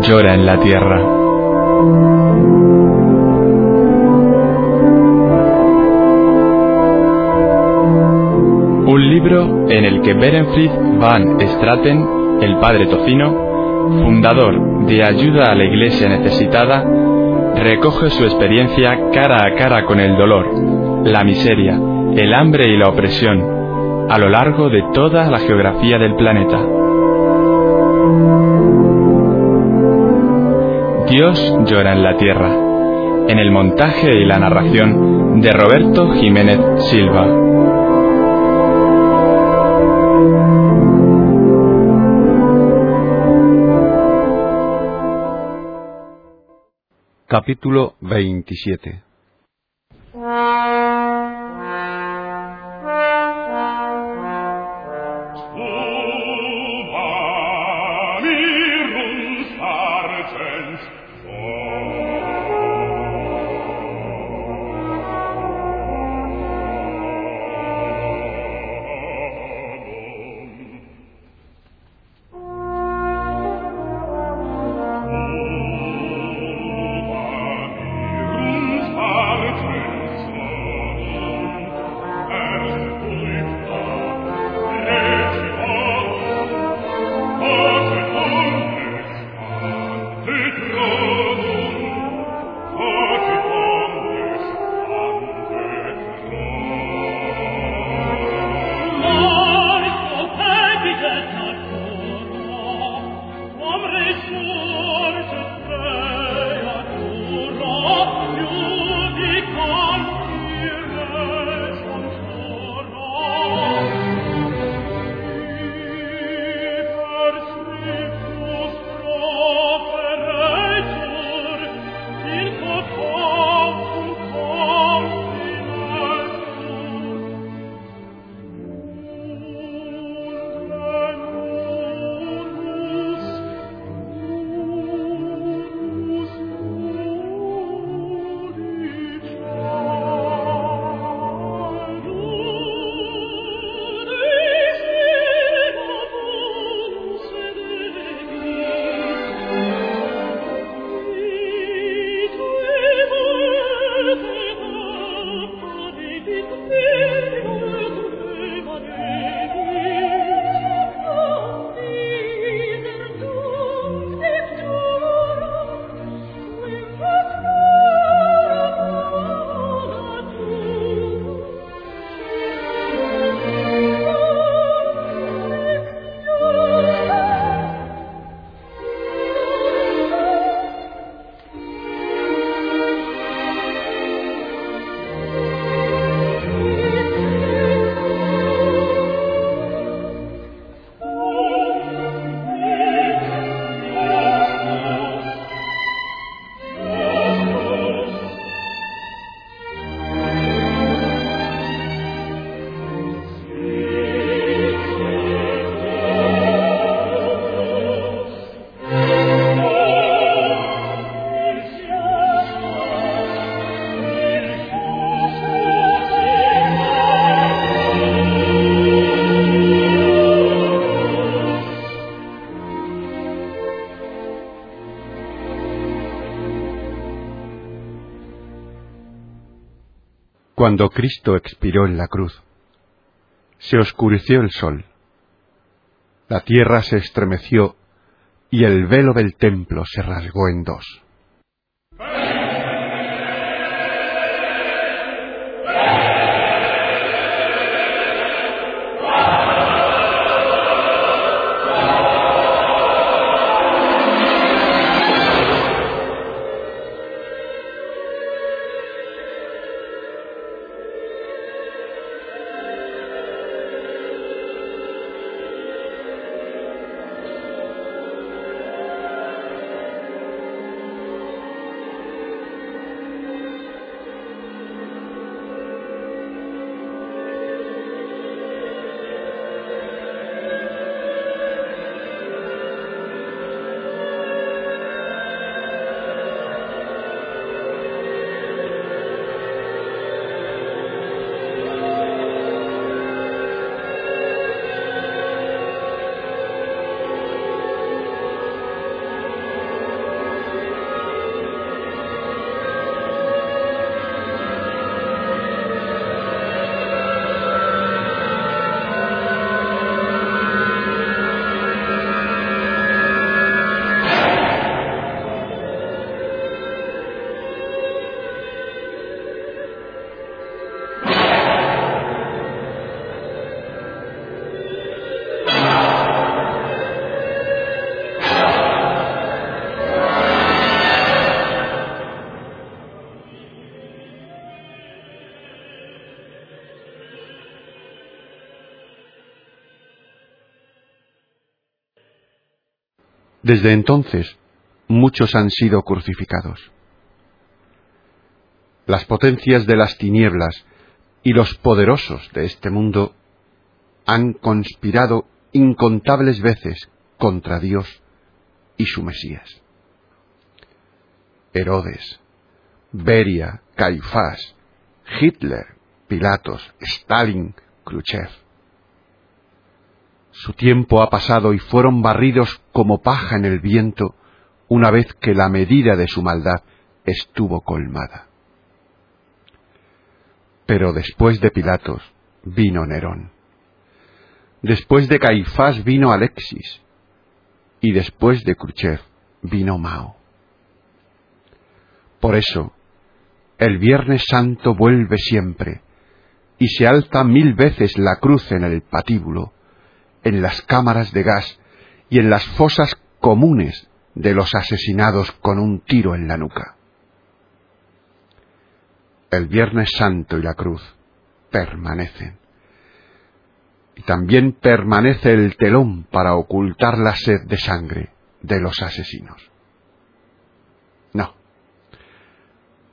llora en la tierra. Un libro en el que Berenfried van Straten, el padre tocino, fundador de Ayuda a la Iglesia Necesitada, recoge su experiencia cara a cara con el dolor, la miseria, el hambre y la opresión, a lo largo de toda la geografía del planeta. Dios llora en la tierra, en el montaje y la narración de Roberto Jiménez Silva. Capítulo 27 Cuando Cristo expiró en la cruz, se oscureció el sol, la tierra se estremeció y el velo del templo se rasgó en dos. Desde entonces, muchos han sido crucificados. Las potencias de las tinieblas y los poderosos de este mundo han conspirado incontables veces contra Dios y su Mesías. Herodes, Beria, Caifás, Hitler, Pilatos, Stalin, Khrushchev. Su tiempo ha pasado y fueron barridos como paja en el viento una vez que la medida de su maldad estuvo colmada. Pero después de Pilatos vino Nerón. Después de Caifás vino Alexis. Y después de Khrushchev vino Mao. Por eso, el Viernes Santo vuelve siempre y se alza mil veces la cruz en el patíbulo, en las cámaras de gas y en las fosas comunes de los asesinados con un tiro en la nuca. El Viernes Santo y la cruz permanecen. Y también permanece el telón para ocultar la sed de sangre de los asesinos. No.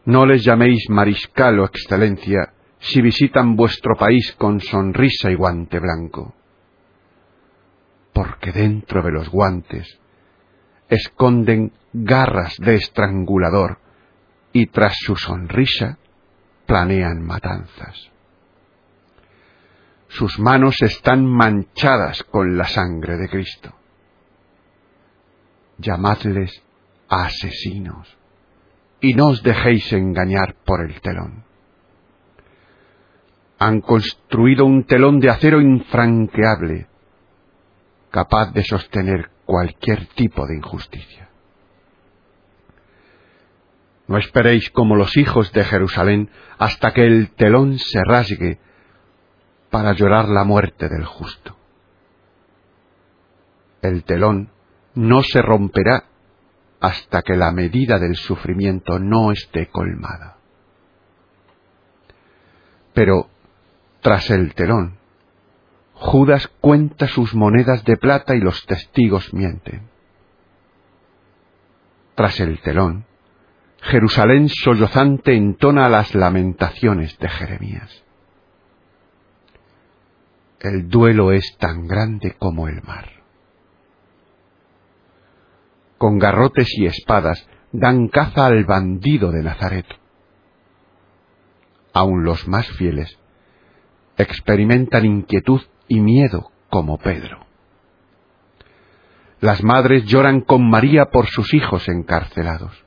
No les llaméis mariscal o excelencia si visitan vuestro país con sonrisa y guante blanco, porque dentro de los guantes esconden garras de estrangulador y tras su sonrisa planean matanzas. Sus manos están manchadas con la sangre de Cristo. Llamadles asesinos y no os dejéis engañar por el telón han construido un telón de acero infranqueable, capaz de sostener cualquier tipo de injusticia. No esperéis como los hijos de Jerusalén hasta que el telón se rasgue para llorar la muerte del justo. El telón no se romperá hasta que la medida del sufrimiento no esté colmada. Pero tras el telón. Judas cuenta sus monedas de plata y los testigos mienten. Tras el telón, Jerusalén sollozante entona las lamentaciones de Jeremías. El duelo es tan grande como el mar. Con garrotes y espadas dan caza al bandido de Nazaret. Aun los más fieles experimentan inquietud y miedo como Pedro. Las madres lloran con María por sus hijos encarcelados.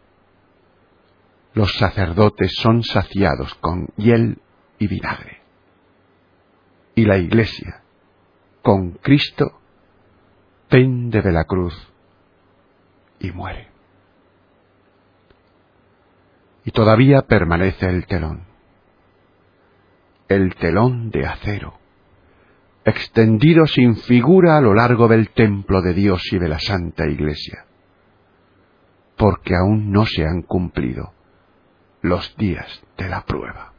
Los sacerdotes son saciados con hiel y vinagre. Y la iglesia, con Cristo, pende de la cruz y muere. Y todavía permanece el telón el telón de acero, extendido sin figura a lo largo del templo de Dios y de la Santa Iglesia, porque aún no se han cumplido los días de la prueba.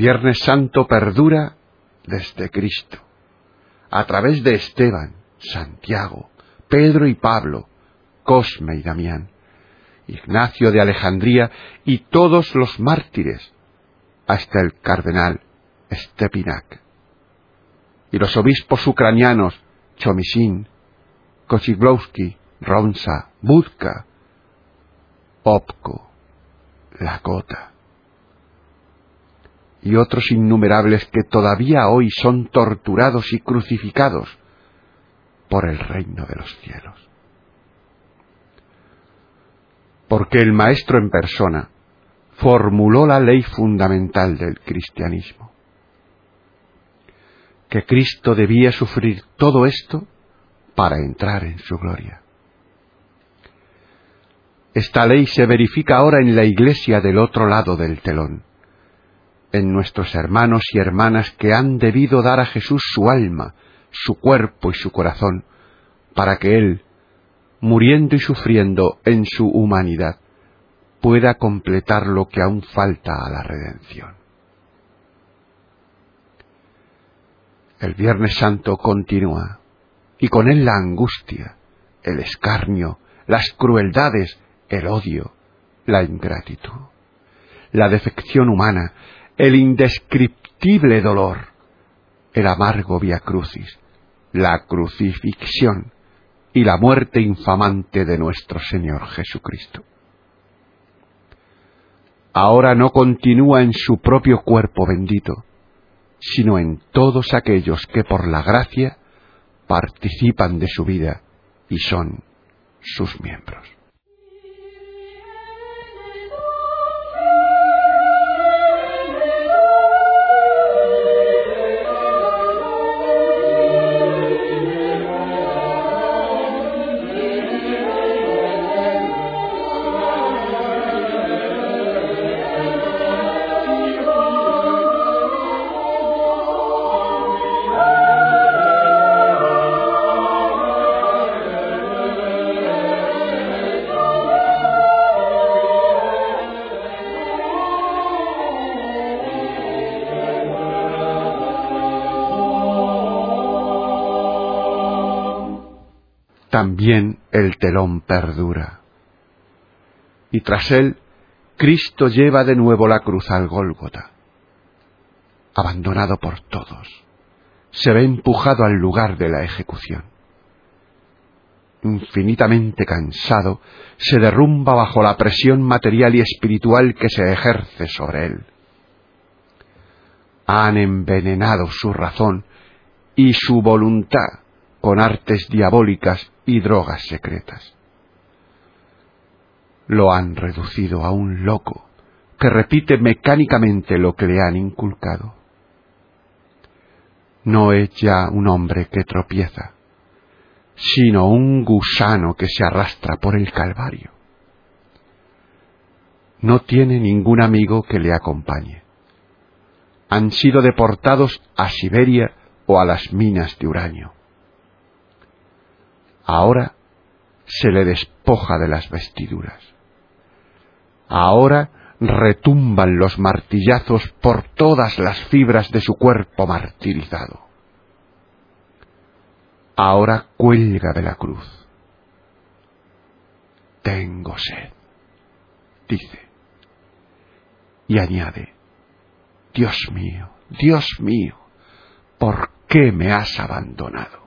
Viernes Santo perdura desde Cristo, a través de Esteban, Santiago, Pedro y Pablo, Cosme y Damián, Ignacio de Alejandría y todos los mártires, hasta el cardenal Stepinac. Y los obispos ucranianos Chomisin, Kosiglowski, Ronsa, Budka, Opko, Lakota y otros innumerables que todavía hoy son torturados y crucificados por el reino de los cielos. Porque el Maestro en persona formuló la ley fundamental del cristianismo, que Cristo debía sufrir todo esto para entrar en su gloria. Esta ley se verifica ahora en la iglesia del otro lado del telón en nuestros hermanos y hermanas que han debido dar a Jesús su alma, su cuerpo y su corazón, para que Él, muriendo y sufriendo en su humanidad, pueda completar lo que aún falta a la redención. El Viernes Santo continúa, y con él la angustia, el escarnio, las crueldades, el odio, la ingratitud, la defección humana, el indescriptible dolor, el amargo via crucis, la crucifixión y la muerte infamante de nuestro Señor Jesucristo. Ahora no continúa en su propio cuerpo bendito, sino en todos aquellos que por la gracia participan de su vida y son sus miembros. También el telón perdura. Y tras él, Cristo lleva de nuevo la cruz al Gólgota. Abandonado por todos, se ve empujado al lugar de la ejecución. Infinitamente cansado, se derrumba bajo la presión material y espiritual que se ejerce sobre él. Han envenenado su razón y su voluntad con artes diabólicas y drogas secretas. Lo han reducido a un loco que repite mecánicamente lo que le han inculcado. No es ya un hombre que tropieza, sino un gusano que se arrastra por el Calvario. No tiene ningún amigo que le acompañe. Han sido deportados a Siberia o a las minas de uranio Ahora se le despoja de las vestiduras. Ahora retumban los martillazos por todas las fibras de su cuerpo martirizado. Ahora cuelga de la cruz. Tengo sed, dice. Y añade, Dios mío, Dios mío, ¿por qué me has abandonado?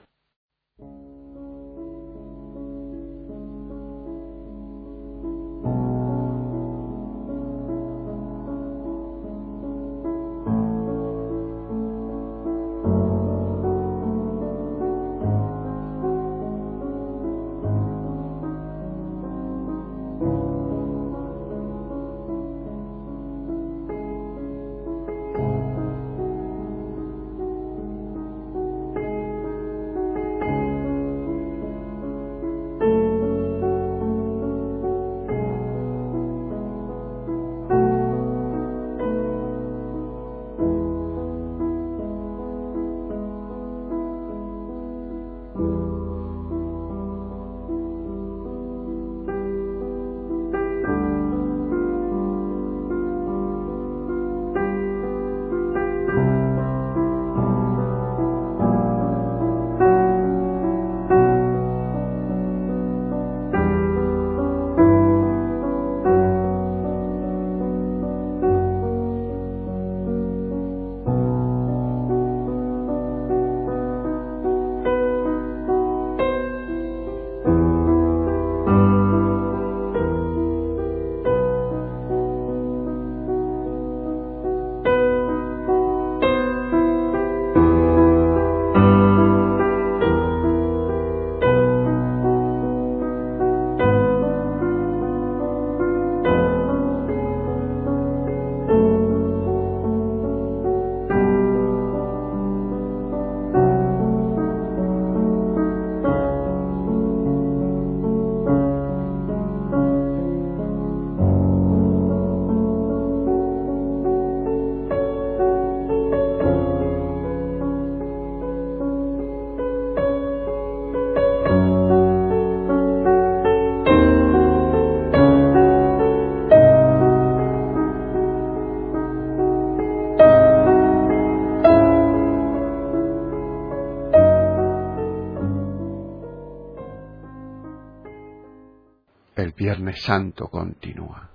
Santo continúa.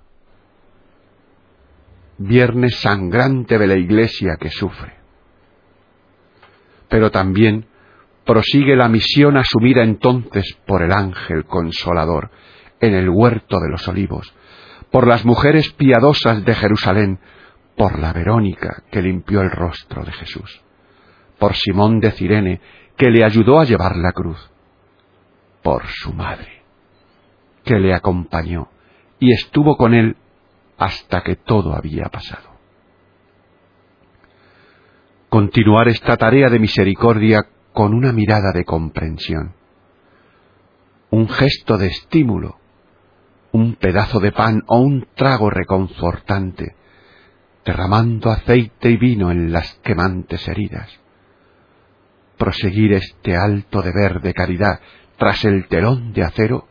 Viernes sangrante de la Iglesia que sufre. Pero también prosigue la misión asumida entonces por el ángel consolador en el huerto de los olivos, por las mujeres piadosas de Jerusalén, por la Verónica que limpió el rostro de Jesús, por Simón de Cirene que le ayudó a llevar la cruz, por su madre que le acompañó y estuvo con él hasta que todo había pasado. Continuar esta tarea de misericordia con una mirada de comprensión, un gesto de estímulo, un pedazo de pan o un trago reconfortante, derramando aceite y vino en las quemantes heridas. Proseguir este alto deber de caridad tras el telón de acero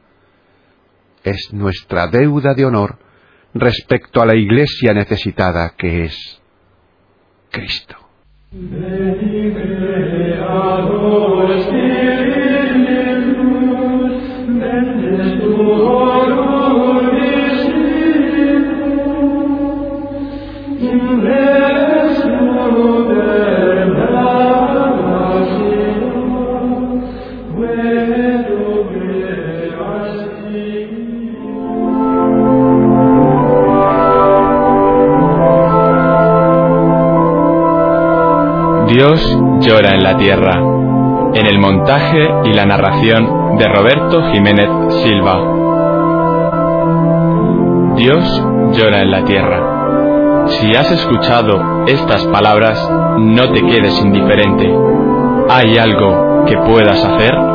es nuestra deuda de honor respecto a la iglesia necesitada que es Cristo. Dios llora en la tierra. En el montaje y la narración de Roberto Jiménez Silva. Dios llora en la tierra. Si has escuchado estas palabras, no te quedes indiferente. ¿Hay algo que puedas hacer?